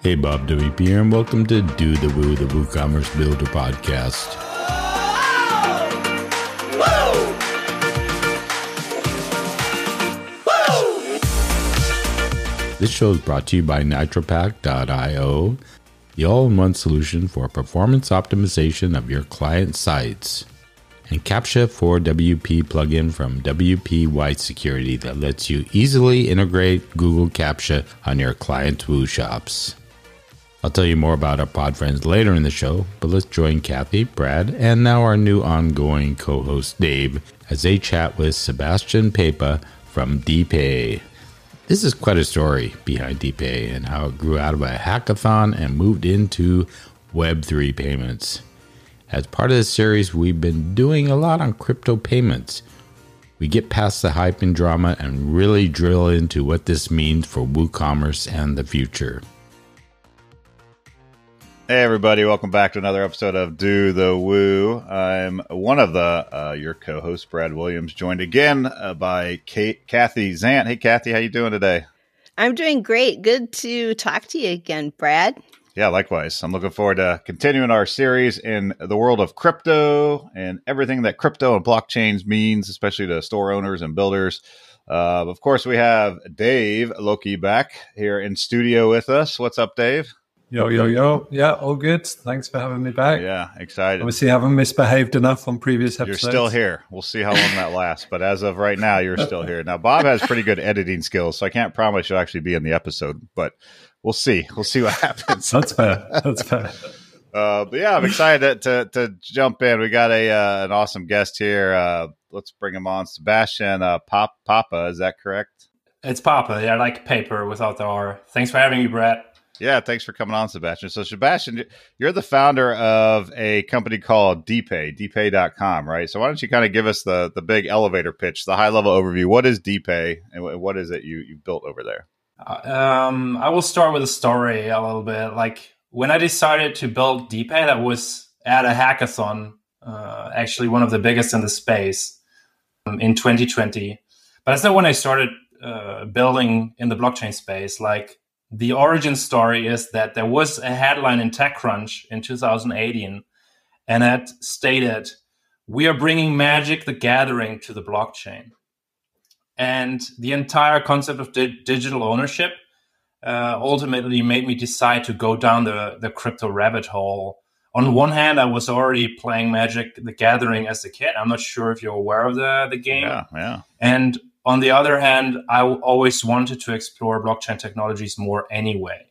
Hey, Bob WP here, and welcome to Do the Woo, the WooCommerce Builder podcast. This show is brought to you by NitroPack.io, the all in one solution for performance optimization of your client sites, and CAPTCHA 4WP plugin from WP White Security that lets you easily integrate Google CAPTCHA on your client's Woo shops. I'll tell you more about our pod friends later in the show, but let's join Kathy, Brad, and now our new ongoing co host Dave as they chat with Sebastian Pape from DePay. This is quite a story behind DePay and how it grew out of a hackathon and moved into Web3 payments. As part of this series, we've been doing a lot on crypto payments. We get past the hype and drama and really drill into what this means for WooCommerce and the future. Hey everybody, welcome back to another episode of Do the Woo. I'm one of the uh, your co-hosts, Brad Williams, joined again uh, by Kate, Kathy Zant. Hey Kathy, how you doing today? I'm doing great. Good to talk to you again, Brad. Yeah, likewise. I'm looking forward to continuing our series in the world of crypto and everything that crypto and blockchains means, especially to store owners and builders. Uh, of course, we have Dave Lockie back here in studio with us. What's up, Dave? Yo, yo, yo. Yeah, all good. Thanks for having me back. Yeah, excited. Obviously, you haven't misbehaved enough on previous episodes. You're still here. We'll see how long that lasts. But as of right now, you're still here. Now, Bob has pretty good editing skills, so I can't promise you'll actually be in the episode, but we'll see. We'll see what happens. That's fair. That's fair. Uh, but yeah, I'm excited to, to, to jump in. We got a uh, an awesome guest here. Uh, let's bring him on. Sebastian uh, Pop Papa, is that correct? It's Papa. Yeah, like paper without the R. Thanks for having me, Brett. Yeah, thanks for coming on, Sebastian. So, Sebastian, you're the founder of a company called DePay, DePay.com, right? So, why don't you kind of give us the the big elevator pitch, the high level overview? What is DePay, and what is it you you built over there? Uh, um, I will start with a story a little bit. Like when I decided to build DePay, that was at a hackathon, uh, actually one of the biggest in the space um, in 2020. But that's not when I started uh, building in the blockchain space. Like the origin story is that there was a headline in TechCrunch in 2018, and it stated, "We are bringing Magic: The Gathering to the blockchain." And the entire concept of di- digital ownership uh, ultimately made me decide to go down the, the crypto rabbit hole. On one hand, I was already playing Magic: The Gathering as a kid. I'm not sure if you're aware of the the game. Yeah, yeah. And on the other hand, I always wanted to explore blockchain technologies more anyway.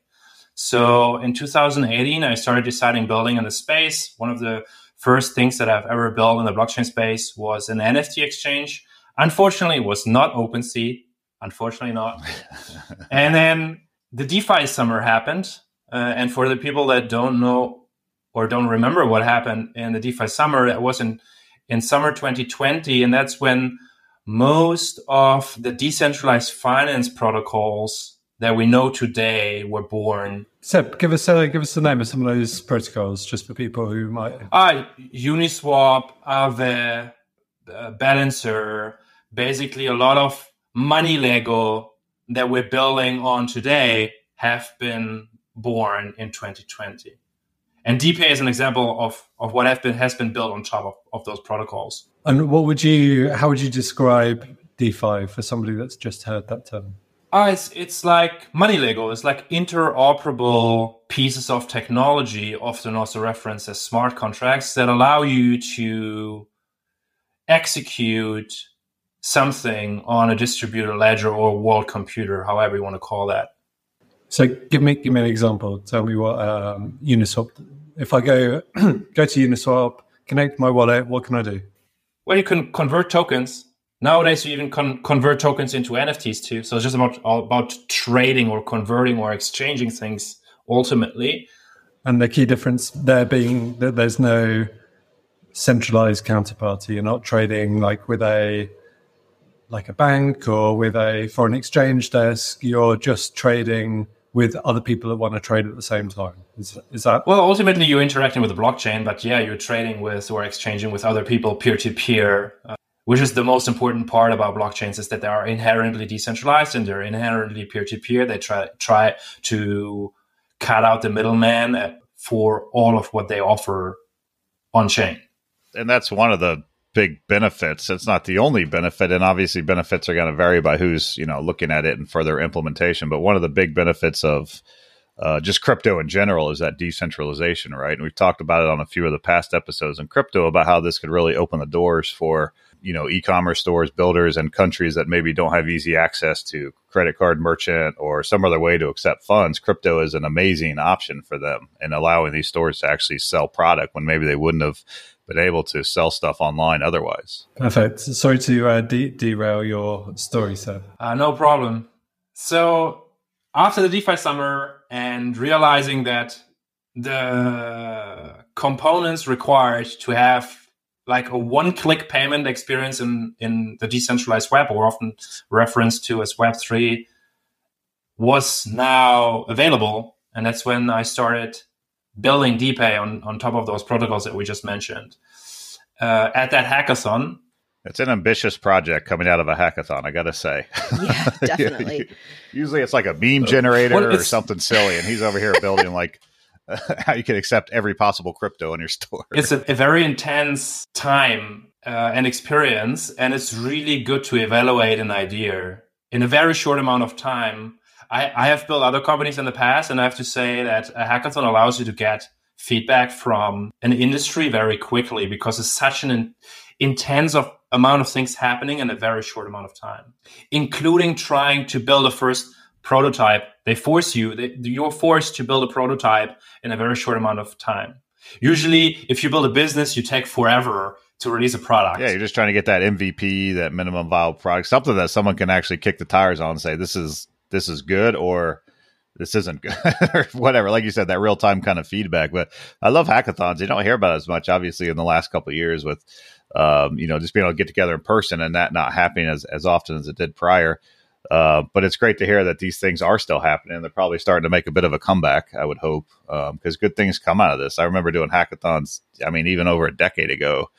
So in 2018, I started deciding building in the space. One of the first things that I've ever built in the blockchain space was an NFT exchange. Unfortunately, it was not OpenSea. Unfortunately, not. and then the DeFi summer happened. Uh, and for the people that don't know or don't remember what happened in the DeFi summer, it was in, in summer 2020. And that's when most of the decentralized finance protocols that we know today were born. Seb, give us a, give us the name of some of those protocols, just for people who might. Ah, Uniswap, Aave, uh, Balancer, basically a lot of money Lego that we're building on today have been born in 2020. And DePay is an example of, of what have been, has been built on top of, of those protocols. And what would you, how would you describe DeFi for somebody that's just heard that term? Uh, it's, it's like money Lego. It's like interoperable pieces of technology, often also referenced as smart contracts, that allow you to execute something on a distributed ledger or world computer, however you want to call that. So give me give me an example. Tell me what um, Uniswap. If I go go to Uniswap, connect my wallet, what can I do? Well, you can convert tokens. Nowadays, you even con- convert tokens into NFTs too. So it's just about about trading or converting or exchanging things ultimately. And the key difference there being that there's no centralized counterparty. You're not trading like with a like a bank or with a foreign exchange desk. You're just trading with other people that want to trade at the same time. Is, is that? Well, ultimately, you're interacting with the blockchain, but yeah, you're trading with or exchanging with other people peer to peer. Which is the most important part about blockchains is that they are inherently decentralized and they're inherently peer to peer. They try try to cut out the middleman for all of what they offer on chain. And that's one of the big benefits. It's not the only benefit, and obviously benefits are going to vary by who's you know looking at it and further implementation. But one of the big benefits of uh, just crypto in general is that decentralization, right? And we've talked about it on a few of the past episodes in crypto about how this could really open the doors for you know e-commerce stores, builders, and countries that maybe don't have easy access to credit card merchant or some other way to accept funds. Crypto is an amazing option for them and allowing these stores to actually sell product when maybe they wouldn't have been able to sell stuff online otherwise. Perfect. Sorry to uh, de- derail your story, sir. Uh, no problem. So after the DeFi summer and realizing that the components required to have like a one-click payment experience in in the decentralized web, or often referenced to as Web three, was now available, and that's when I started building DePay on on top of those protocols that we just mentioned. Uh, at that hackathon, it's an ambitious project coming out of a hackathon, I got to say. Yeah, definitely. Usually it's like a meme generator well, or something silly, and he's over here building like how you can accept every possible crypto in your store. It's a, a very intense time uh, and experience, and it's really good to evaluate an idea in a very short amount of time. I, I have built other companies in the past, and I have to say that a hackathon allows you to get feedback from an industry very quickly because it's such an in, intense of amount of things happening in a very short amount of time, including trying to build a first prototype. They force you, they, you're forced to build a prototype in a very short amount of time. Usually, if you build a business, you take forever to release a product. Yeah, you're just trying to get that MVP, that minimum viable product, something that someone can actually kick the tires on and say, this is this is good or this isn't good or whatever. Like you said, that real time kind of feedback. But I love hackathons. You don't hear about as much, obviously, in the last couple years with um, you know, just being able to get together in person and that not happening as, as often as it did prior. Uh, but it's great to hear that these things are still happening. They're probably starting to make a bit of a comeback, I would hope, because um, good things come out of this. I remember doing hackathons, I mean, even over a decade ago,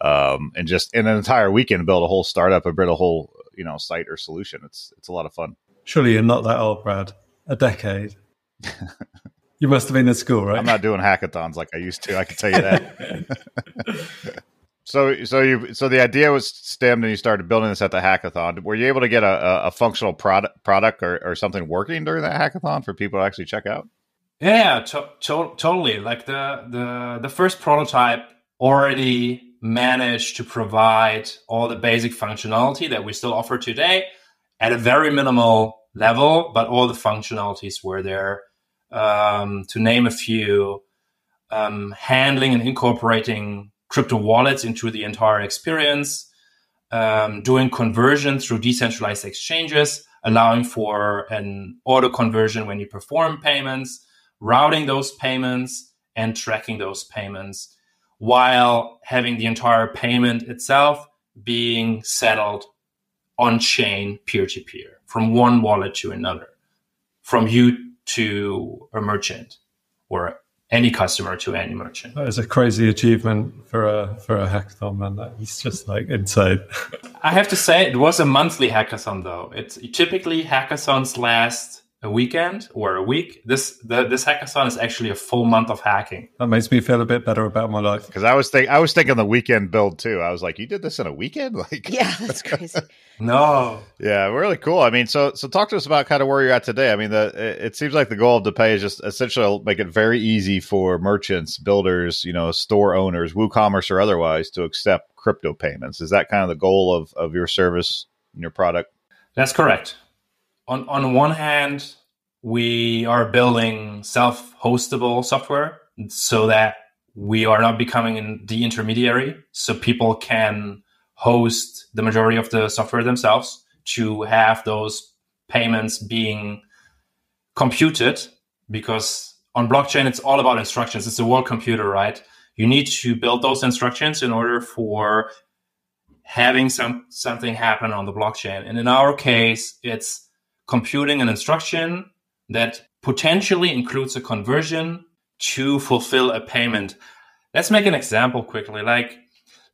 um, and just in an entire weekend build a whole startup and build a whole, you know, site or solution. It's it's a lot of fun. Surely you're not that old, Brad. A decade. you must have been in school, right? I'm not doing hackathons like I used to. I can tell you that. So, so you, so the idea was stemmed, and you started building this at the hackathon. Were you able to get a, a functional product, product or, or something working during that hackathon for people to actually check out? Yeah, to- to- totally. Like the the the first prototype already managed to provide all the basic functionality that we still offer today at a very minimal level, but all the functionalities were there. Um, to name a few, um, handling and incorporating crypto wallets into the entire experience, um, doing conversion through decentralized exchanges, allowing for an auto conversion when you perform payments, routing those payments, and tracking those payments while having the entire payment itself being settled on chain peer to peer from one wallet to another, from you to a merchant or any customer to any merchant. That is a crazy achievement for a for a hackathon, man. That's just like insane. I have to say, it was a monthly hackathon, though. It's typically hackathons last a weekend or a week. This the, this hackathon is actually a full month of hacking. That makes me feel a bit better about my life. Because I was think I was thinking the weekend build too. I was like, you did this in a weekend? Like, yeah, that's crazy. no, yeah, really cool. I mean, so so talk to us about kind of where you're at today. I mean, the it, it seems like the goal of DePay is just essentially make it very easy for merchants, builders, you know, store owners, WooCommerce or otherwise, to accept crypto payments. Is that kind of the goal of of your service and your product? That's correct on on one hand, we are building self-hostable software so that we are not becoming the intermediary, so people can host the majority of the software themselves to have those payments being computed because on blockchain it's all about instructions. It's a world computer right? You need to build those instructions in order for having some something happen on the blockchain. And in our case it's computing an instruction that potentially includes a conversion to fulfill a payment. Let's make an example quickly. Like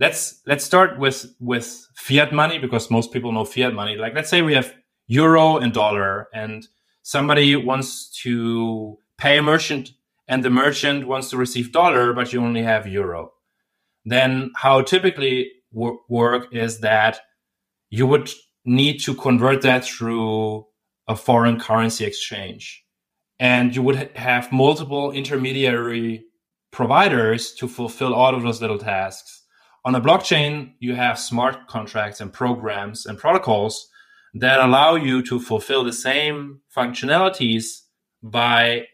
let's let's start with with fiat money because most people know fiat money. Like let's say we have euro and dollar and somebody wants to pay a merchant and the merchant wants to receive dollar, but you only have euro. Then how typically wor- work is that you would need to convert that through a foreign currency exchange. And you would ha- have multiple intermediary providers to fulfill all of those little tasks. On a blockchain, you have smart contracts and programs and protocols that allow you to fulfill the same functionalities by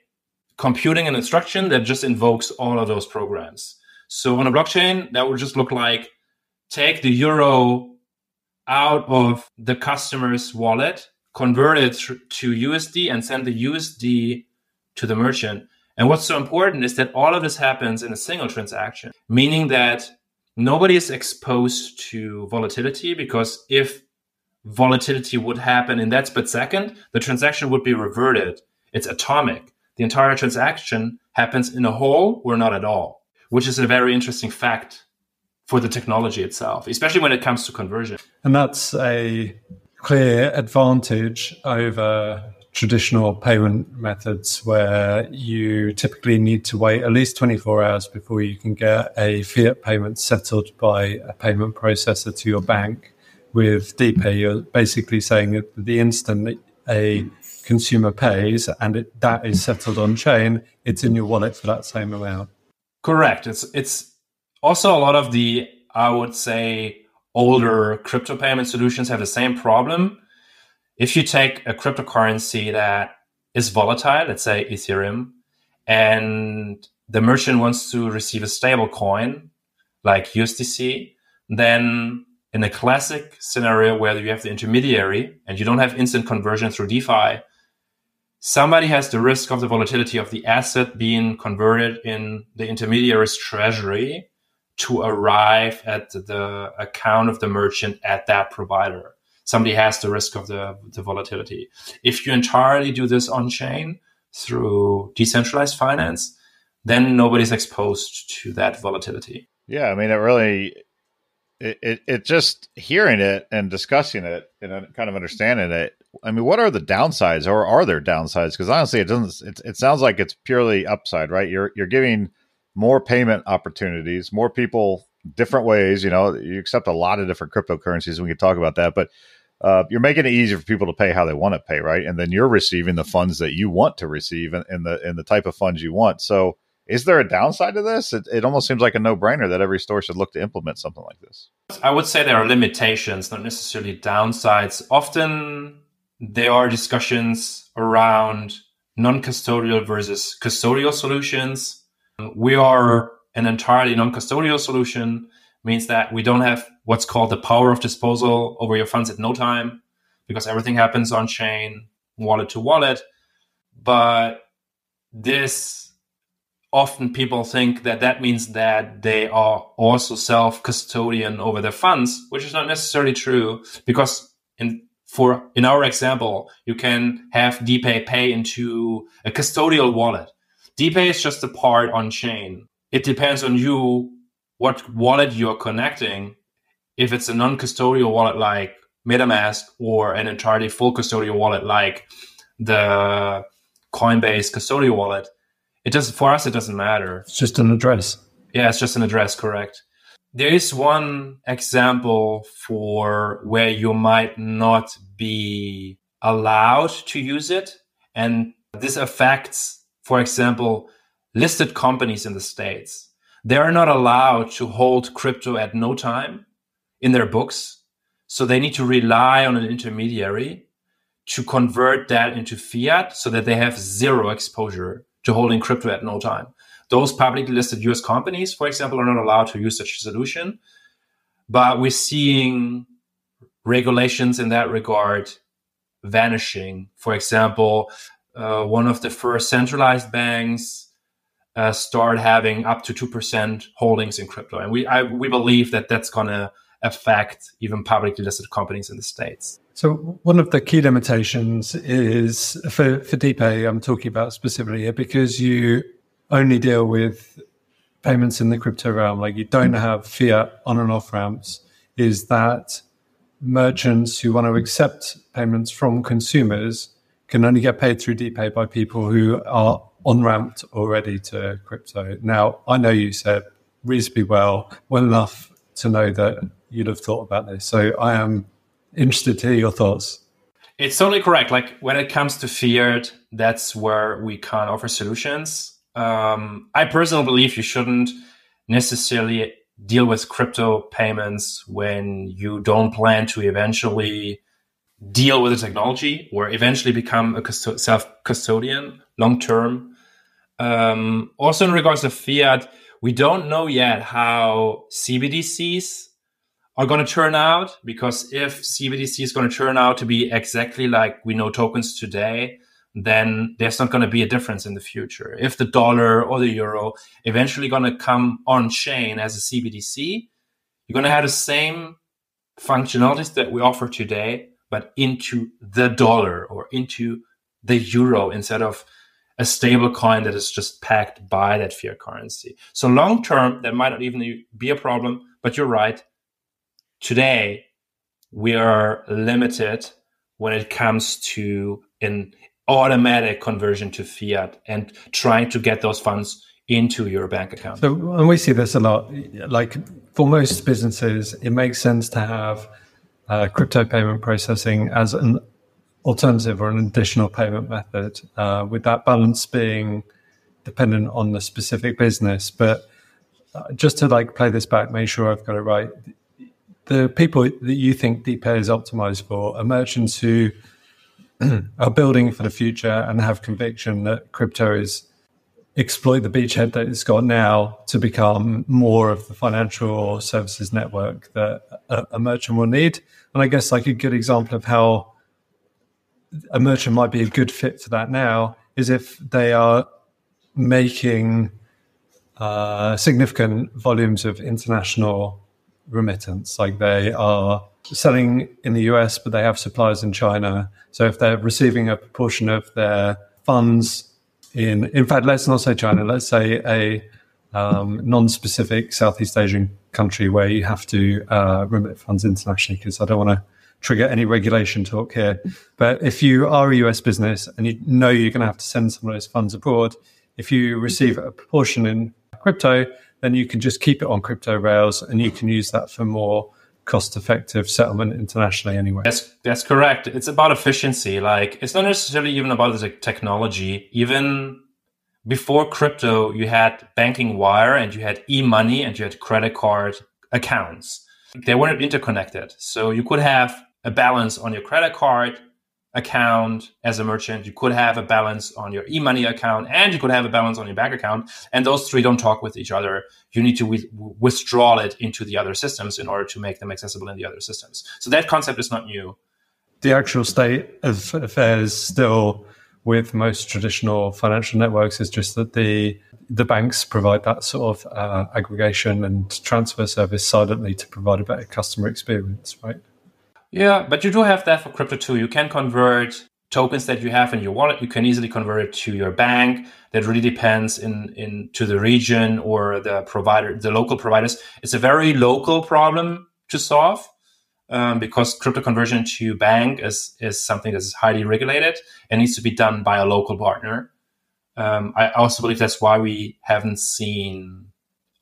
computing an instruction that just invokes all of those programs. So on a blockchain, that would just look like take the euro out of the customer's wallet, convert it to USD, and send the USD to the merchant. And what's so important is that all of this happens in a single transaction, meaning that nobody is exposed to volatility because if volatility would happen in that split second, the transaction would be reverted. It's atomic. The entire transaction happens in a whole or not at all, which is a very interesting fact for the technology itself, especially when it comes to conversion. And that's a clear advantage over traditional payment methods where you typically need to wait at least 24 hours before you can get a fiat payment settled by a payment processor to your bank. With DePay, you're basically saying that the instant a consumer pays and it, that is settled on chain, it's in your wallet for that same amount. Correct. It's it's also a lot of the I would say older crypto payment solutions have the same problem. If you take a cryptocurrency that is volatile, let's say Ethereum, and the merchant wants to receive a stable coin like USDC, then in a classic scenario where you have the intermediary and you don't have instant conversion through DeFi, somebody has the risk of the volatility of the asset being converted in the intermediary's treasury to arrive at the account of the merchant at that provider. Somebody has the risk of the, the volatility. If you entirely do this on chain through decentralized finance, then nobody's exposed to that volatility. Yeah, I mean, it really, it, it, it just hearing it and discussing it and kind of understanding it I mean, what are the downsides, or are there downsides? Because honestly, it doesn't. It, it sounds like it's purely upside, right? You're you're giving more payment opportunities, more people, different ways. You know, you accept a lot of different cryptocurrencies, we can talk about that. But uh, you're making it easier for people to pay how they want to pay, right? And then you're receiving the funds that you want to receive, and in the in the type of funds you want. So, is there a downside to this? It, it almost seems like a no brainer that every store should look to implement something like this. I would say there are limitations, not necessarily downsides. Often there are discussions around non-custodial versus custodial solutions. We are an entirely non-custodial solution, means that we don't have what's called the power of disposal over your funds at no time because everything happens on chain, wallet to wallet. But this often people think that that means that they are also self custodian over their funds, which is not necessarily true because in for in our example, you can have DePay pay into a custodial wallet. DePay is just a part on chain. It depends on you what wallet you're connecting. If it's a non-custodial wallet like MetaMask or an entirely full custodial wallet like the Coinbase custodial wallet, it does for us it doesn't matter. It's just an address. Yeah, it's just an address, correct. There is one example for where you might not be allowed to use it. And this affects, for example, listed companies in the States. They are not allowed to hold crypto at no time in their books. So they need to rely on an intermediary to convert that into fiat so that they have zero exposure to holding crypto at no time. Those publicly listed US companies, for example, are not allowed to use such a solution. But we're seeing regulations in that regard vanishing. For example, uh, one of the first centralized banks uh, start having up to 2% holdings in crypto. And we, I, we believe that that's going to affect even publicly listed companies in the States. So one of the key limitations is for, for DePay, I'm talking about specifically here, because you only deal with payments in the crypto realm, like you don't have fiat on and off ramps, is that merchants who want to accept payments from consumers can only get paid through DePay by people who are on ramped already to crypto. Now, I know you said reasonably well, well enough to know that you'd have thought about this. So I am interested to hear your thoughts. It's totally correct. Like when it comes to fiat, that's where we can offer solutions. Um, I personally believe you shouldn't necessarily deal with crypto payments when you don't plan to eventually deal with the technology or eventually become a self custodian long term. Um, also, in regards to fiat, we don't know yet how CBDCs are going to turn out because if CBDC is going to turn out to be exactly like we know tokens today, then there's not going to be a difference in the future. If the dollar or the euro eventually going to come on chain as a CBDC, you're going to have the same functionalities that we offer today, but into the dollar or into the euro instead of a stable coin that is just packed by that fiat currency. So long term, that might not even be a problem, but you're right today we are limited when it comes to an automatic conversion to fiat and trying to get those funds into your bank account. So, and we see this a lot. Like for most businesses, it makes sense to have uh, crypto payment processing as an alternative or an additional payment method, uh, with that balance being dependent on the specific business. But uh, just to like play this back, make sure I've got it right the people that you think DePay is optimized for are merchants who are building for the future and have conviction that crypto is exploit the beachhead that it's got now to become more of the financial services network that a, a merchant will need. And I guess like a good example of how a merchant might be a good fit for that now is if they are making uh, significant volumes of international remittance. Like they are selling in the US, but they have suppliers in China. So if they're receiving a proportion of their funds in, in fact, let's not say China, let's say a um, non-specific Southeast Asian country where you have to uh, remit funds internationally, because I don't want to trigger any regulation talk here. But if you are a US business and you know you're going to have to send some of those funds abroad, if you receive a proportion in crypto, then you can just keep it on crypto rails and you can use that for more cost effective settlement internationally anyway. That's that's correct. It's about efficiency. Like it's not necessarily even about the technology. Even before crypto, you had banking wire and you had e-money and you had credit card accounts. They weren't interconnected. So you could have a balance on your credit card account as a merchant. You could have a balance on your e-money account and you could have a balance on your bank account. And those three don't talk with each other. You need to w- withdraw it into the other systems in order to make them accessible in the other systems. So that concept is not new. The actual state of affairs still with most traditional financial networks is just that the the banks provide that sort of uh, aggregation and transfer service silently to provide a better customer experience, right? Yeah, but you do have that for crypto too. You can convert tokens that you have in your wallet. You can easily convert it to your bank. That really depends in, in to the region or the provider, the local providers. It's a very local problem to solve. Um, because crypto conversion to bank is is something that is highly regulated and needs to be done by a local partner. Um, I also believe that's why we haven't seen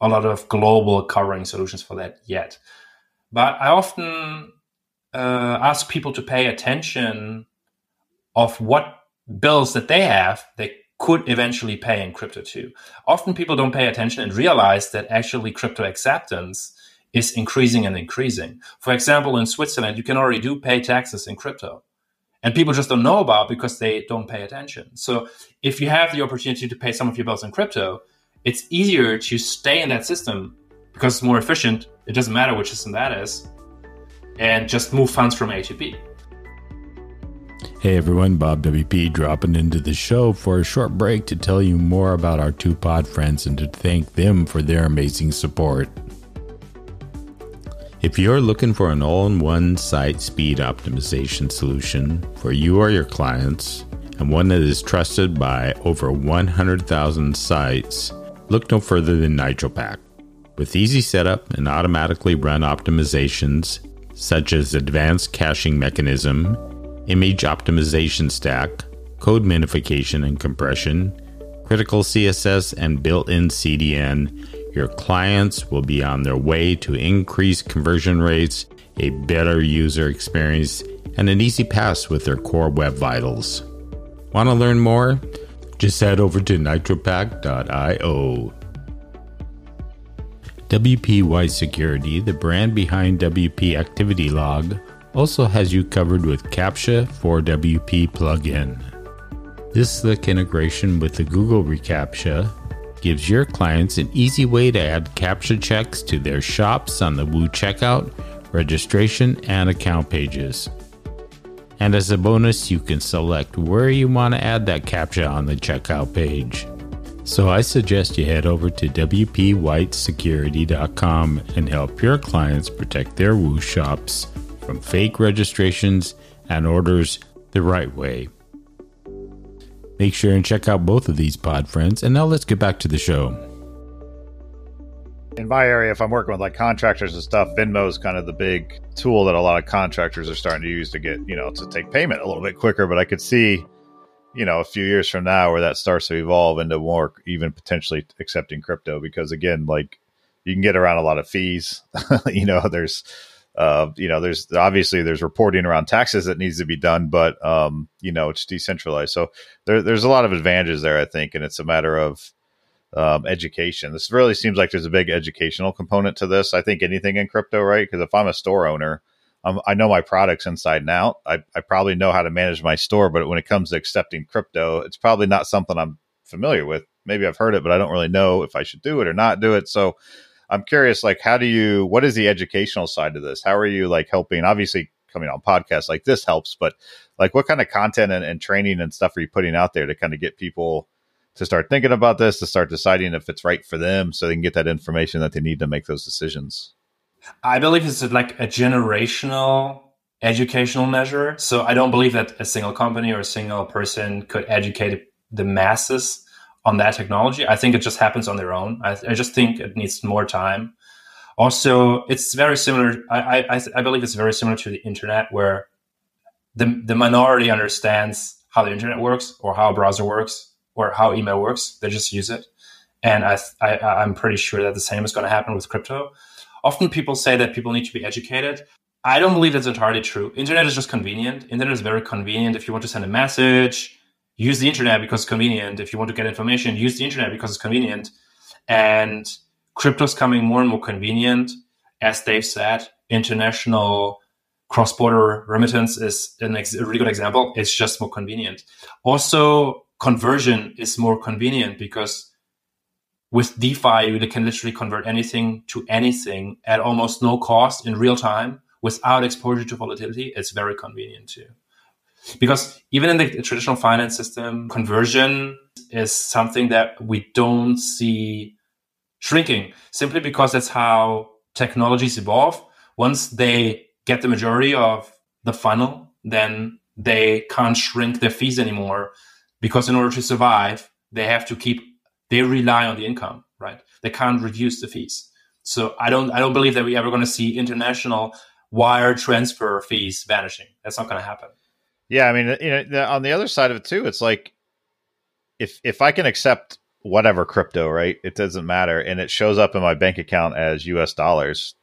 a lot of global covering solutions for that yet. But I often uh, ask people to pay attention of what bills that they have they could eventually pay in crypto too. Often people don't pay attention and realize that actually crypto acceptance is increasing and increasing. For example, in Switzerland, you can already do pay taxes in crypto. And people just don't know about because they don't pay attention. So if you have the opportunity to pay some of your bills in crypto, it's easier to stay in that system because it's more efficient. It doesn't matter which system that is and just move funds from A to B. Hey everyone, Bob WP dropping into the show for a short break to tell you more about our two pod friends and to thank them for their amazing support. If you're looking for an all in one site speed optimization solution for you or your clients, and one that is trusted by over 100,000 sites, look no further than NitroPack. With easy setup and automatically run optimizations, such as advanced caching mechanism, image optimization stack, code minification and compression, critical CSS, and built in CDN, your clients will be on their way to increased conversion rates, a better user experience, and an easy pass with their core web vitals. Want to learn more? Just head over to nitropack.io. WP White Security, the brand behind WP Activity Log, also has you covered with CAPTCHA for WP plugin. This slick integration with the Google reCAPTCHA gives your clients an easy way to add CAPTCHA checks to their shops on the Woo checkout, registration, and account pages. And as a bonus, you can select where you want to add that CAPTCHA on the checkout page. So I suggest you head over to WPWhiteSecurity.com and help your clients protect their Woo shops from fake registrations and orders the right way. Make sure and check out both of these pod friends. And now let's get back to the show. In my area, if I'm working with like contractors and stuff, Venmo is kind of the big tool that a lot of contractors are starting to use to get, you know, to take payment a little bit quicker. But I could see, you know, a few years from now where that starts to evolve into more even potentially accepting crypto because again, like you can get around a lot of fees. you know, there's uh, you know, there's obviously there's reporting around taxes that needs to be done, but um, you know, it's decentralized. So there, there's a lot of advantages there, I think, and it's a matter of um, education. This really seems like there's a big educational component to this. I think anything in crypto, right? Because if I'm a store owner, um, I know my products inside and out. I, I probably know how to manage my store, but when it comes to accepting crypto, it's probably not something I'm familiar with. Maybe I've heard it, but I don't really know if I should do it or not do it. So I'm curious, like, how do you, what is the educational side of this? How are you like helping? Obviously, coming on podcasts like this helps, but like, what kind of content and, and training and stuff are you putting out there to kind of get people to start thinking about this, to start deciding if it's right for them so they can get that information that they need to make those decisions? I believe it's like a generational educational measure. So I don't believe that a single company or a single person could educate the masses on that technology. I think it just happens on their own. I, I just think it needs more time. Also, it's very similar. I, I, I believe it's very similar to the internet, where the the minority understands how the internet works, or how a browser works, or how email works. They just use it, and I, I I'm pretty sure that the same is going to happen with crypto. Often people say that people need to be educated. I don't believe that's entirely true. Internet is just convenient. Internet is very convenient. If you want to send a message, use the internet because it's convenient. If you want to get information, use the internet because it's convenient. And crypto's coming more and more convenient. As Dave said, international cross-border remittance is ex- a really good example. It's just more convenient. Also, conversion is more convenient because with DeFi, you can literally convert anything to anything at almost no cost in real time without exposure to volatility. It's very convenient too. Because even in the traditional finance system, conversion is something that we don't see shrinking simply because that's how technologies evolve. Once they get the majority of the funnel, then they can't shrink their fees anymore because in order to survive, they have to keep, they rely on the income, right? They can't reduce the fees. So I don't, I don't believe that we're ever going to see international wire transfer fees vanishing. That's not going to happen. Yeah, I mean, you know, on the other side of it too, it's like if if I can accept whatever crypto, right? It doesn't matter, and it shows up in my bank account as U.S. dollars.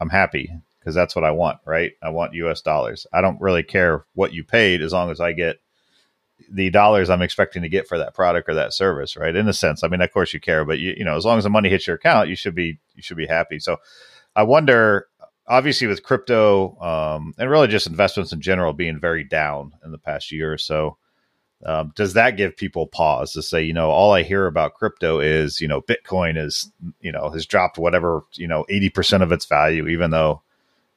I'm happy because that's what I want, right? I want U.S. dollars. I don't really care what you paid as long as I get the dollars I'm expecting to get for that product or that service, right? In a sense, I mean, of course you care, but you you know, as long as the money hits your account, you should be you should be happy. So, I wonder obviously with crypto um, and really just investments in general being very down in the past year or so um, does that give people pause to say you know all i hear about crypto is you know bitcoin is you know has dropped whatever you know 80% of its value even though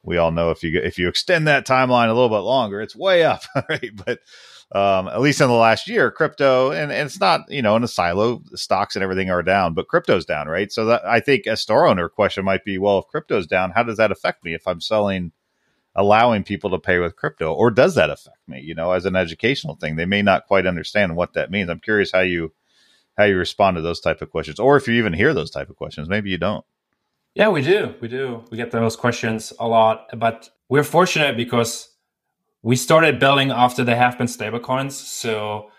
we all know if you if you extend that timeline a little bit longer it's way up right but um, at least in the last year, crypto, and, and, it's not, you know, in a silo, stocks and everything are down, but crypto's down, right? So that I think a store owner question might be, well, if crypto's down, how does that affect me if I'm selling, allowing people to pay with crypto, or does that affect me? You know, as an educational thing, they may not quite understand what that means. I'm curious how you how you respond to those type of questions, or if you even hear those type of questions. Maybe you don't. Yeah, we do. We do. We get those questions a lot, but we're fortunate because we started building after there have been stablecoins. So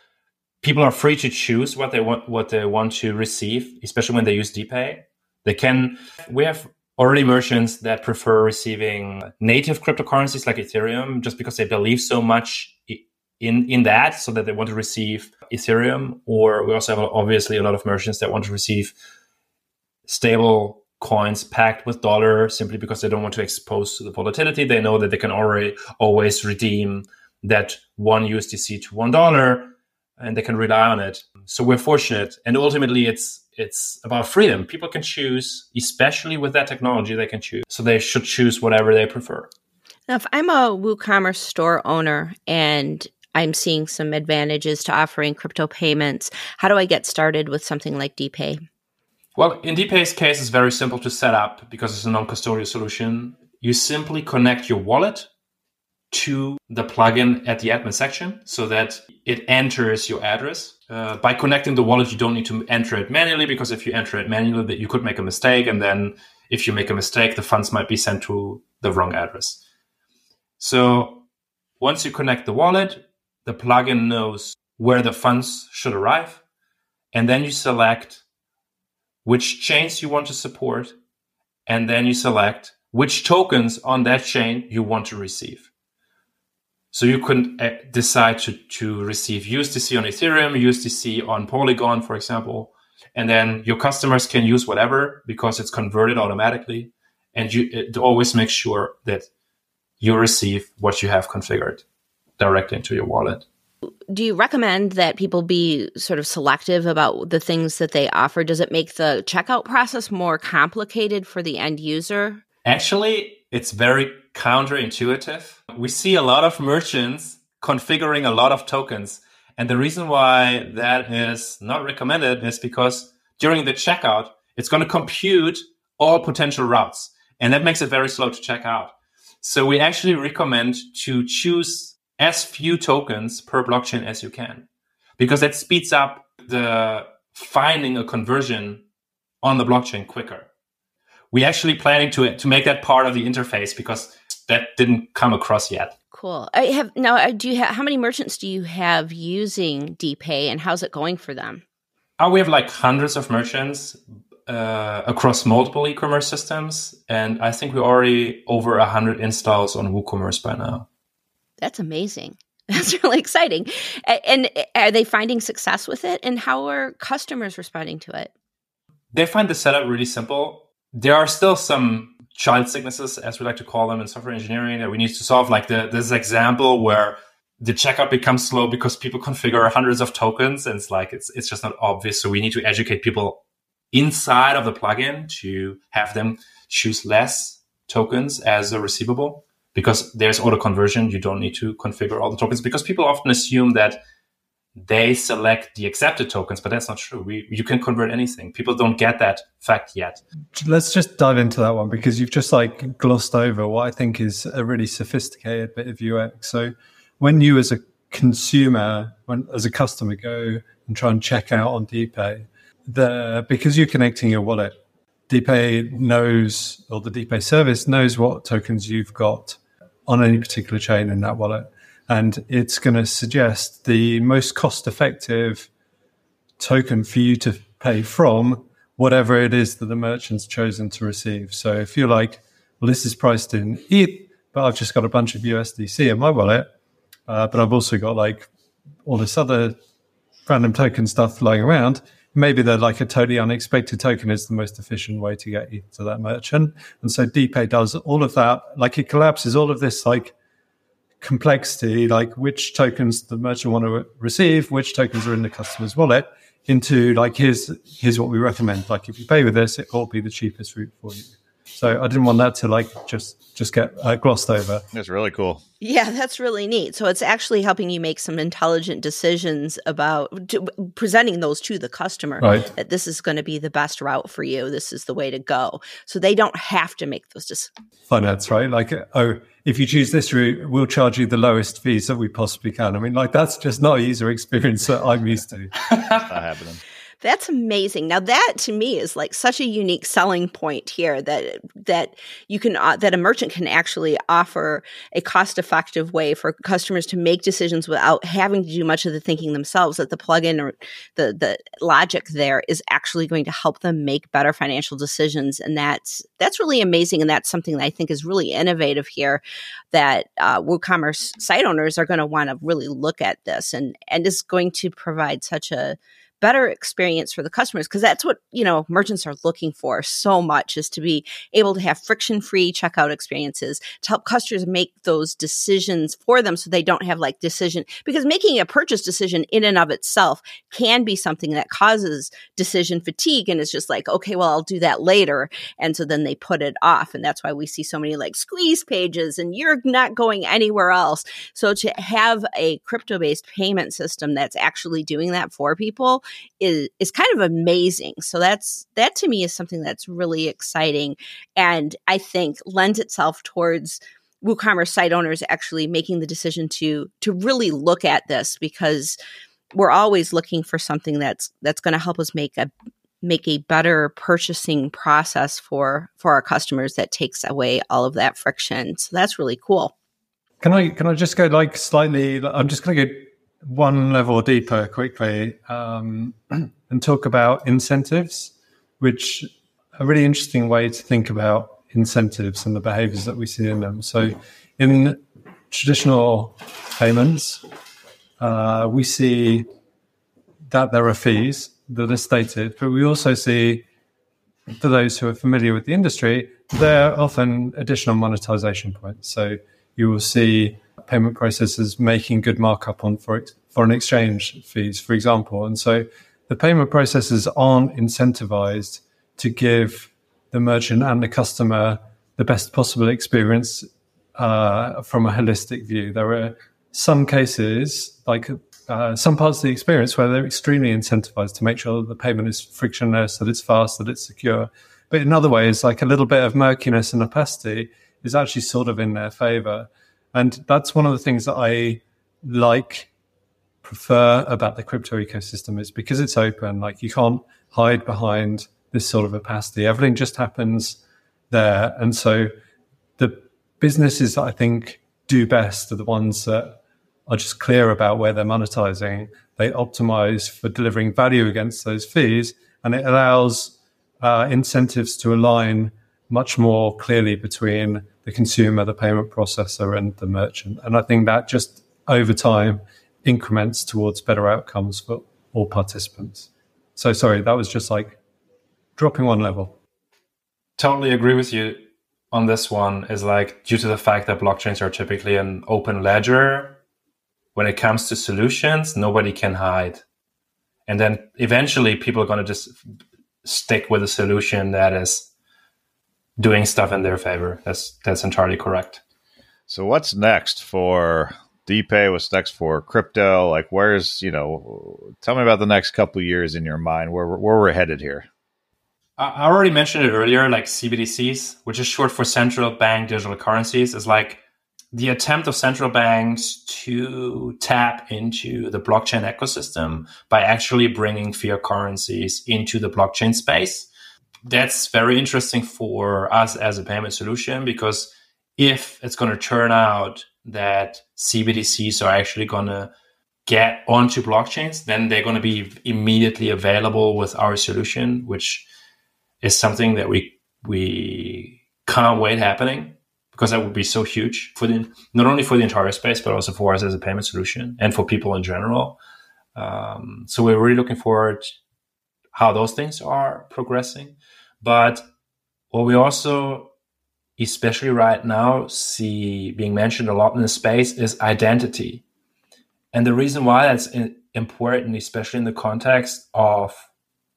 people are free to choose what they want what they want to receive, especially when they use DePay. They can. We have already merchants that prefer receiving native cryptocurrencies like Ethereum just because they believe so much in in that, so that they want to receive Ethereum. Or we also have obviously a lot of merchants that want to receive stable coins packed with dollar simply because they don't want to expose to the volatility. They know that they can already always redeem that one USDC to one dollar and they can rely on it. So we're fortunate. And ultimately it's it's about freedom. People can choose, especially with that technology, they can choose. So they should choose whatever they prefer. Now, if I'm a WooCommerce store owner and I'm seeing some advantages to offering crypto payments, how do I get started with something like DePay? Well, in DePay's case, it's very simple to set up because it's a non custodial solution. You simply connect your wallet to the plugin at the admin section so that it enters your address. Uh, by connecting the wallet, you don't need to enter it manually because if you enter it manually, you could make a mistake, and then if you make a mistake, the funds might be sent to the wrong address. So once you connect the wallet, the plugin knows where the funds should arrive, and then you select which chains you want to support, and then you select which tokens on that chain you want to receive. So you can uh, decide to, to receive USDC on Ethereum, USDC on Polygon, for example, and then your customers can use whatever because it's converted automatically. And you always make sure that you receive what you have configured directly into your wallet do you recommend that people be sort of selective about the things that they offer? Does it make the checkout process more complicated for the end user? Actually, it's very counterintuitive. We see a lot of merchants configuring a lot of tokens. And the reason why that is not recommended is because during the checkout, it's going to compute all potential routes. And that makes it very slow to check out. So we actually recommend to choose as few tokens per blockchain as you can, because that speeds up the finding a conversion on the blockchain quicker. We actually planning to to make that part of the interface because that didn't come across yet. Cool. I have now. Uh, do you have how many merchants do you have using DePay, and how's it going for them? Uh, we have like hundreds of merchants uh, across multiple e-commerce systems, and I think we're already over hundred installs on WooCommerce by now. That's amazing. That's really exciting. And eh, are they finding success with it? And how are customers responding to it? They find the setup really simple. There are still some child sicknesses, as we like to call them in software engineering, that we need to solve. Like the, this example where the checkout becomes slow because people configure hundreds of tokens, and it's like it's it's just not obvious. So we need to educate people inside of the plugin to have them choose less tokens as a receivable because there's auto conversion. You don't need to configure all the tokens because people often assume that they select the accepted tokens, but that's not true. We, you can convert anything. People don't get that fact yet. Let's just dive into that one because you've just like glossed over what I think is a really sophisticated bit of UX. So when you as a consumer, when as a customer go and try and check out on DePay, the because you're connecting your wallet, DePay knows or the DePay service knows what tokens you've got on any particular chain in that wallet. And it's going to suggest the most cost effective token for you to pay from whatever it is that the merchant's chosen to receive. So if you're like, well, this is priced in ETH, but I've just got a bunch of USDC in my wallet, uh, but I've also got like all this other random token stuff lying around, maybe they're like a totally unexpected token is the most efficient way to get you to that merchant. And so DePay does all of that. Like it collapses all of this like complexity, like which tokens the merchant want to receive, which tokens are in the customer's wallet into like, here's, here's what we recommend. Like if you pay with this, it will be the cheapest route for you. So I didn't want that to like just just get uh, glossed over. That's really cool. Yeah, that's really neat. So it's actually helping you make some intelligent decisions about to, presenting those to the customer. Right. That this is going to be the best route for you. This is the way to go. So they don't have to make those decisions. Finance, right? Like, oh, if you choose this route, we'll charge you the lowest fees that we possibly can. I mean, like that's just not a user experience that I'm used to. not happening. That's amazing. Now that to me is like such a unique selling point here that that you can uh, that a merchant can actually offer a cost-effective way for customers to make decisions without having to do much of the thinking themselves that the plugin or the the logic there is actually going to help them make better financial decisions and that's that's really amazing and that's something that I think is really innovative here that uh, WooCommerce site owners are going to want to really look at this and and is going to provide such a better experience for the customers because that's what you know merchants are looking for so much is to be able to have friction free checkout experiences to help customers make those decisions for them so they don't have like decision because making a purchase decision in and of itself can be something that causes decision fatigue and it's just like okay well I'll do that later. And so then they put it off and that's why we see so many like squeeze pages and you're not going anywhere else. So to have a crypto based payment system that's actually doing that for people is is kind of amazing. So that's that to me is something that's really exciting and I think lends itself towards WooCommerce site owners actually making the decision to to really look at this because we're always looking for something that's that's going to help us make a make a better purchasing process for for our customers that takes away all of that friction. So that's really cool. Can I can I just go like slightly? I'm just going to go one level deeper quickly um, and talk about incentives, which a really interesting way to think about incentives and the behaviors that we see in them. So, in traditional payments, uh, we see that there are fees that are stated, but we also see, for those who are familiar with the industry, there are often additional monetization points. So, you will see payment processors making good markup on for foreign exchange fees, for example. And so the payment processors aren't incentivized to give the merchant and the customer the best possible experience uh, from a holistic view. There are some cases, like uh, some parts of the experience, where they're extremely incentivized to make sure that the payment is frictionless, that it's fast, that it's secure. But in other ways, like a little bit of murkiness and opacity is actually sort of in their favor. And that's one of the things that I like, prefer about the crypto ecosystem is because it's open. Like you can't hide behind this sort of opacity. Everything just happens there. And so the businesses that I think do best are the ones that are just clear about where they're monetizing. They optimize for delivering value against those fees, and it allows uh, incentives to align much more clearly between the consumer, the payment processor, and the merchant. And I think that just over time increments towards better outcomes for all participants. So, sorry, that was just like dropping one level. Totally agree with you on this one. Is like due to the fact that blockchains are typically an open ledger, when it comes to solutions, nobody can hide. And then eventually people are going to just stick with a solution that is doing stuff in their favor. That's that's entirely correct. So what's next for DePay? What's next for crypto? Like, where's you know? Tell me about the next couple years in your mind. Where where we're headed here. I already mentioned it earlier. Like CBDCs, which is short for central bank digital currencies, is like the attempt of central banks to tap into the blockchain ecosystem by actually bringing fiat currencies into the blockchain space that's very interesting for us as a payment solution because if it's going to turn out that CBDCs are actually going to get onto blockchains, then they're going to be immediately available with our solution, which is something that we we can't wait happening because that would be so huge for the not only for the entire space but also for us as a payment solution and for people in general. Um, so we're really looking forward how those things are progressing. But what we also, especially right now, see being mentioned a lot in the space is identity. And the reason why that's important, especially in the context of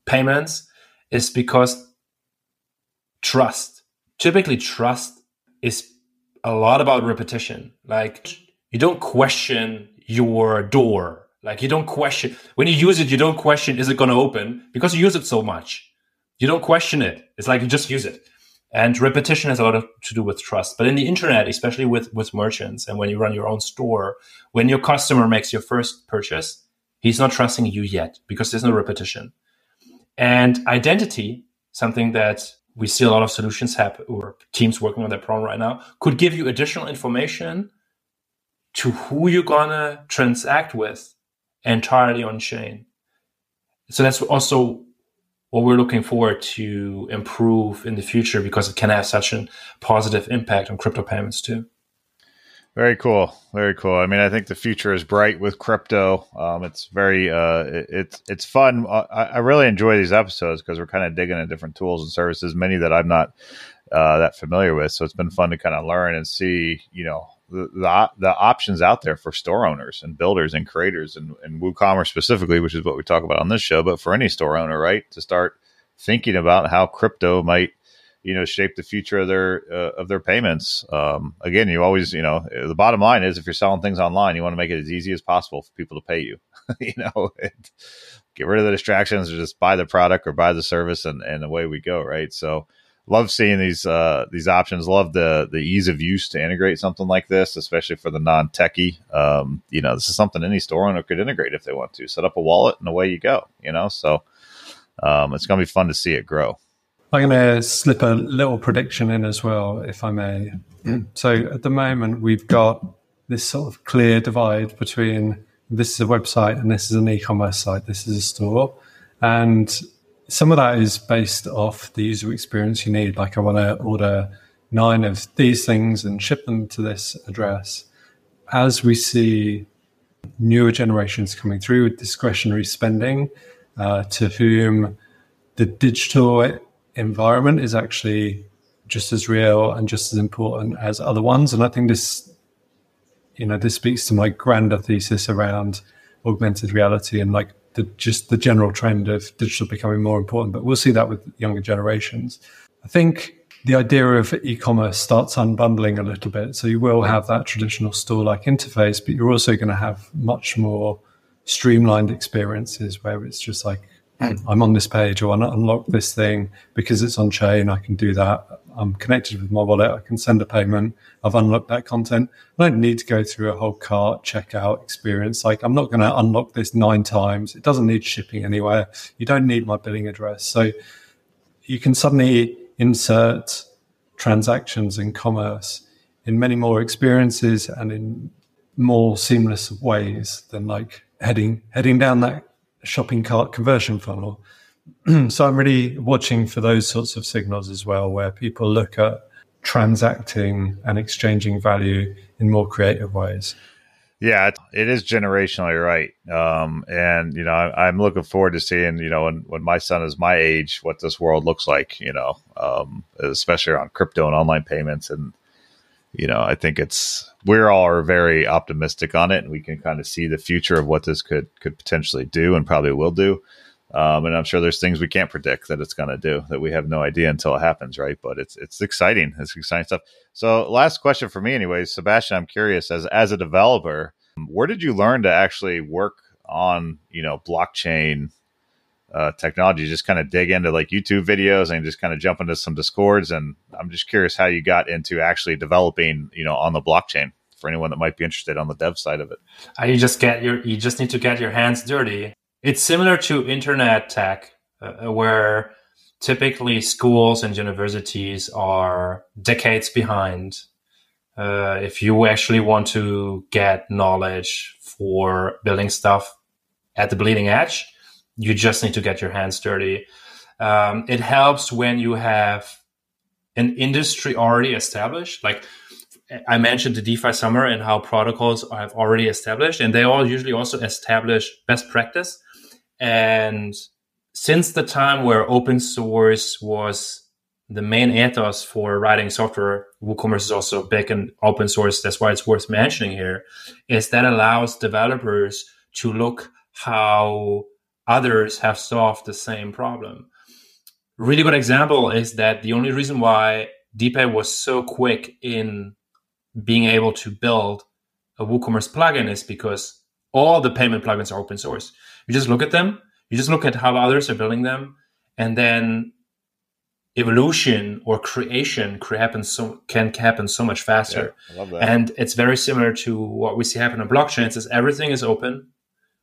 payments, is because trust. Typically, trust is a lot about repetition. Like, you don't question your door. Like, you don't question, when you use it, you don't question, is it going to open? Because you use it so much. You don't question it. It's like you just use it. And repetition has a lot of, to do with trust. But in the internet, especially with, with merchants and when you run your own store, when your customer makes your first purchase, he's not trusting you yet because there's no repetition. And identity, something that we see a lot of solutions have or teams working on that problem right now, could give you additional information to who you're gonna transact with entirely on chain. So that's also what we're looking forward to improve in the future because it can have such a positive impact on crypto payments too. Very cool. Very cool. I mean, I think the future is bright with crypto. Um, it's very, uh, it, it's, it's fun. Uh, I, I, really enjoy these episodes because we're kind of digging into different tools and services, many that I'm not uh, that familiar with. So it's been fun to kind of learn and see, you know, the, the, options out there for store owners and builders and creators and, and WooCommerce specifically, which is what we talk about on this show, but for any store owner, right, to start thinking about how crypto might you know shape the future of their uh, of their payments. Um, again, you always you know the bottom line is if you're selling things online, you want to make it as easy as possible for people to pay you. you know, get rid of the distractions, or just buy the product or buy the service, and and away we go. Right. So love seeing these uh, these options. Love the the ease of use to integrate something like this, especially for the non techie. Um, you know, this is something any store owner could integrate if they want to. Set up a wallet and away you go. You know, so um, it's going to be fun to see it grow. I'm going to slip a little prediction in as well, if I may. so at the moment, we've got this sort of clear divide between this is a website and this is an e-commerce site. This is a store, and some of that is based off the user experience you need. Like I want to order nine of these things and ship them to this address. As we see newer generations coming through with discretionary spending, uh, to whom the digital environment is actually just as real and just as important as other ones. And I think this, you know, this speaks to my grander thesis around augmented reality and like the just the general trend of digital becoming more important. But we'll see that with younger generations. I think the idea of e-commerce starts unbundling a little bit. So you will have that traditional store-like interface, but you're also going to have much more streamlined experiences where it's just like Hmm. I'm on this page or I unlock this thing because it's on chain. I can do that. I'm connected with my wallet. I can send a payment. I've unlocked that content. I don't need to go through a whole cart checkout experience. Like I'm not going to unlock this nine times. It doesn't need shipping anywhere. You don't need my billing address. So you can suddenly insert transactions in commerce in many more experiences and in more seamless ways than like heading heading down that shopping cart conversion funnel. so I'm really watching for those sorts of signals as well, where people look at transacting and exchanging value in more creative ways. Yeah, it is generationally right. Um, and, you know, I, am looking forward to seeing, you know, when, when my son is my age, what this world looks like, you know, um, especially on crypto and online payments. And, you know, I think it's we're all very optimistic on it, and we can kind of see the future of what this could could potentially do, and probably will do. Um, and I'm sure there's things we can't predict that it's going to do that we have no idea until it happens, right? But it's it's exciting. It's exciting stuff. So, last question for me, anyways, Sebastian. I'm curious as as a developer, where did you learn to actually work on you know blockchain uh, technology, just kind of dig into like YouTube videos and just kind of jump into some discords. And I'm just curious how you got into actually developing, you know, on the blockchain for anyone that might be interested on the dev side of it. Uh, you just get your, you just need to get your hands dirty. It's similar to internet tech, uh, where typically schools and universities are decades behind. Uh, if you actually want to get knowledge for building stuff at the bleeding edge, you just need to get your hands dirty. Um, it helps when you have an industry already established. Like I mentioned the DeFi summer and how protocols have already established, and they all usually also establish best practice. And since the time where open source was the main ethos for writing software, WooCommerce is also big and open source. That's why it's worth mentioning here. Is that allows developers to look how others have solved the same problem. Really good example is that the only reason why DePay was so quick in being able to build a WooCommerce plugin is because all the payment plugins are open source. You just look at them, you just look at how others are building them, and then evolution or creation can happen so can happen so much faster. Yeah, and it's very similar to what we see happen on blockchains is everything is open,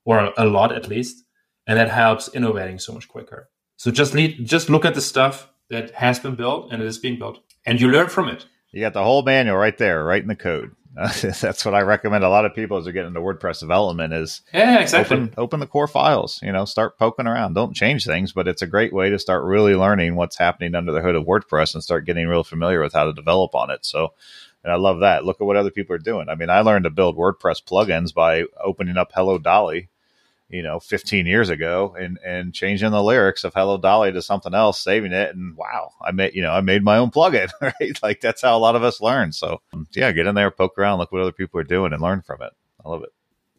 or a lot at least, and that helps innovating so much quicker. So just lead, just look at the stuff that has been built and it is being built, and you learn from it. You got the whole manual right there, right in the code. Uh, that's what I recommend a lot of people as they're getting into WordPress development is yeah, exactly. Open, open the core files, you know, start poking around. Don't change things, but it's a great way to start really learning what's happening under the hood of WordPress and start getting real familiar with how to develop on it. So, and I love that. Look at what other people are doing. I mean, I learned to build WordPress plugins by opening up Hello Dolly you know 15 years ago and and changing the lyrics of hello dolly to something else saving it and wow i made you know i made my own plugin right? Like that's how a lot of us learn. So um, yeah get in there poke around look what other people are doing and learn from it. I love it.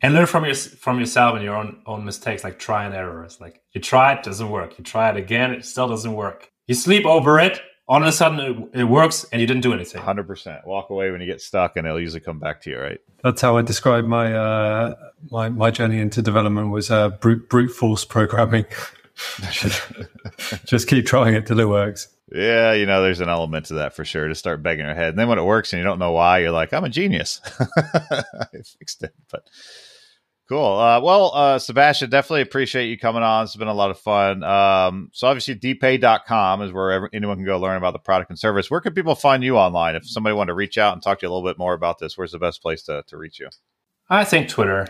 And learn from your from yourself and your own own mistakes like try and errors like you try it doesn't work. You try it again it still doesn't work. You sleep over it all of a sudden it, it, works and you didn't do anything. 100% walk away when you get stuck and it'll usually come back to you right? That's how i describe my uh, my, my journey into development was uh, brute, brute force programming. Just keep trying it till it works. Yeah you know there's an element to that for sure to start begging your head. And then when it works and you don't know why you're like i'm a genius. I fixed it but Cool. Uh, well, uh, Sebastian, definitely appreciate you coming on. It's been a lot of fun. Um, so obviously depay.com is where anyone can go learn about the product and service. Where can people find you online? If somebody wanted to reach out and talk to you a little bit more about this, where's the best place to, to reach you? I think Twitter.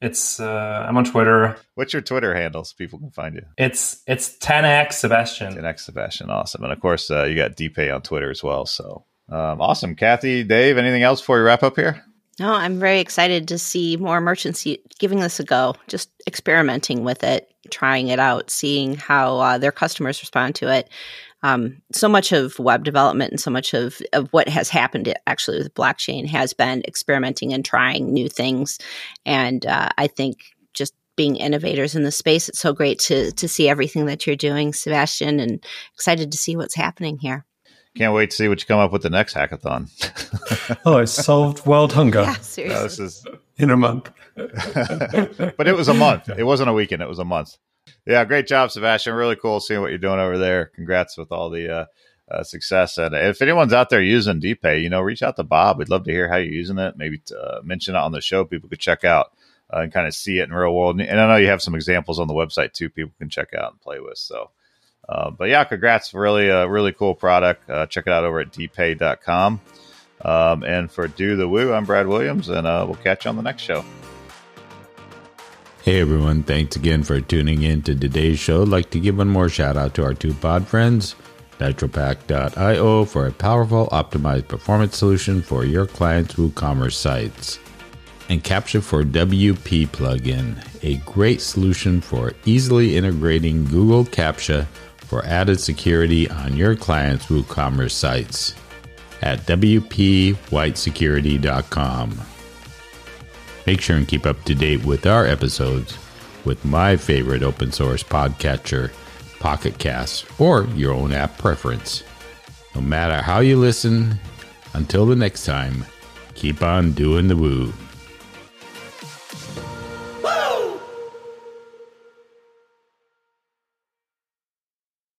It's uh, I'm on Twitter. What's your Twitter handle so people can find you? It's it's 10x Sebastian. 10x Sebastian, awesome. And of course, uh, you got DePay on Twitter as well. So um, awesome, Kathy, Dave. Anything else before we wrap up here? No, I'm very excited to see more merchants giving this a go, just experimenting with it, trying it out, seeing how uh, their customers respond to it. Um, so much of web development and so much of, of what has happened actually with blockchain has been experimenting and trying new things. And uh, I think just being innovators in the space, it's so great to to see everything that you're doing, Sebastian, and excited to see what's happening here. Can't wait to see what you come up with the next hackathon. oh, I solved world hunger. Yeah, seriously. No, this is in a month. but it was a month. It wasn't a weekend. It was a month. Yeah, great job, Sebastian. Really cool seeing what you're doing over there. Congrats with all the uh, uh, success. And if anyone's out there using DePay, you know, reach out to Bob. We'd love to hear how you're using it. Maybe uh, mention it on the show. People could check out uh, and kind of see it in real world. And I know you have some examples on the website too. People can check out and play with. So uh, but yeah, congrats. Really, a uh, really cool product. Uh, check it out over at depay.com. Um, and for Do the Woo, I'm Brad Williams, and uh, we'll catch you on the next show. Hey everyone, thanks again for tuning in to today's show. I'd like to give one more shout out to our two pod friends, NitroPack.io for a powerful optimized performance solution for your clients' WooCommerce sites. And Captcha for WP plugin, a great solution for easily integrating Google Captcha for added security on your clients' WooCommerce sites at WPWhiteSecurity.com. Make sure and keep up to date with our episodes with my favorite open source podcatcher, Pocket Cast, or your own app preference. No matter how you listen, until the next time, keep on doing the woo.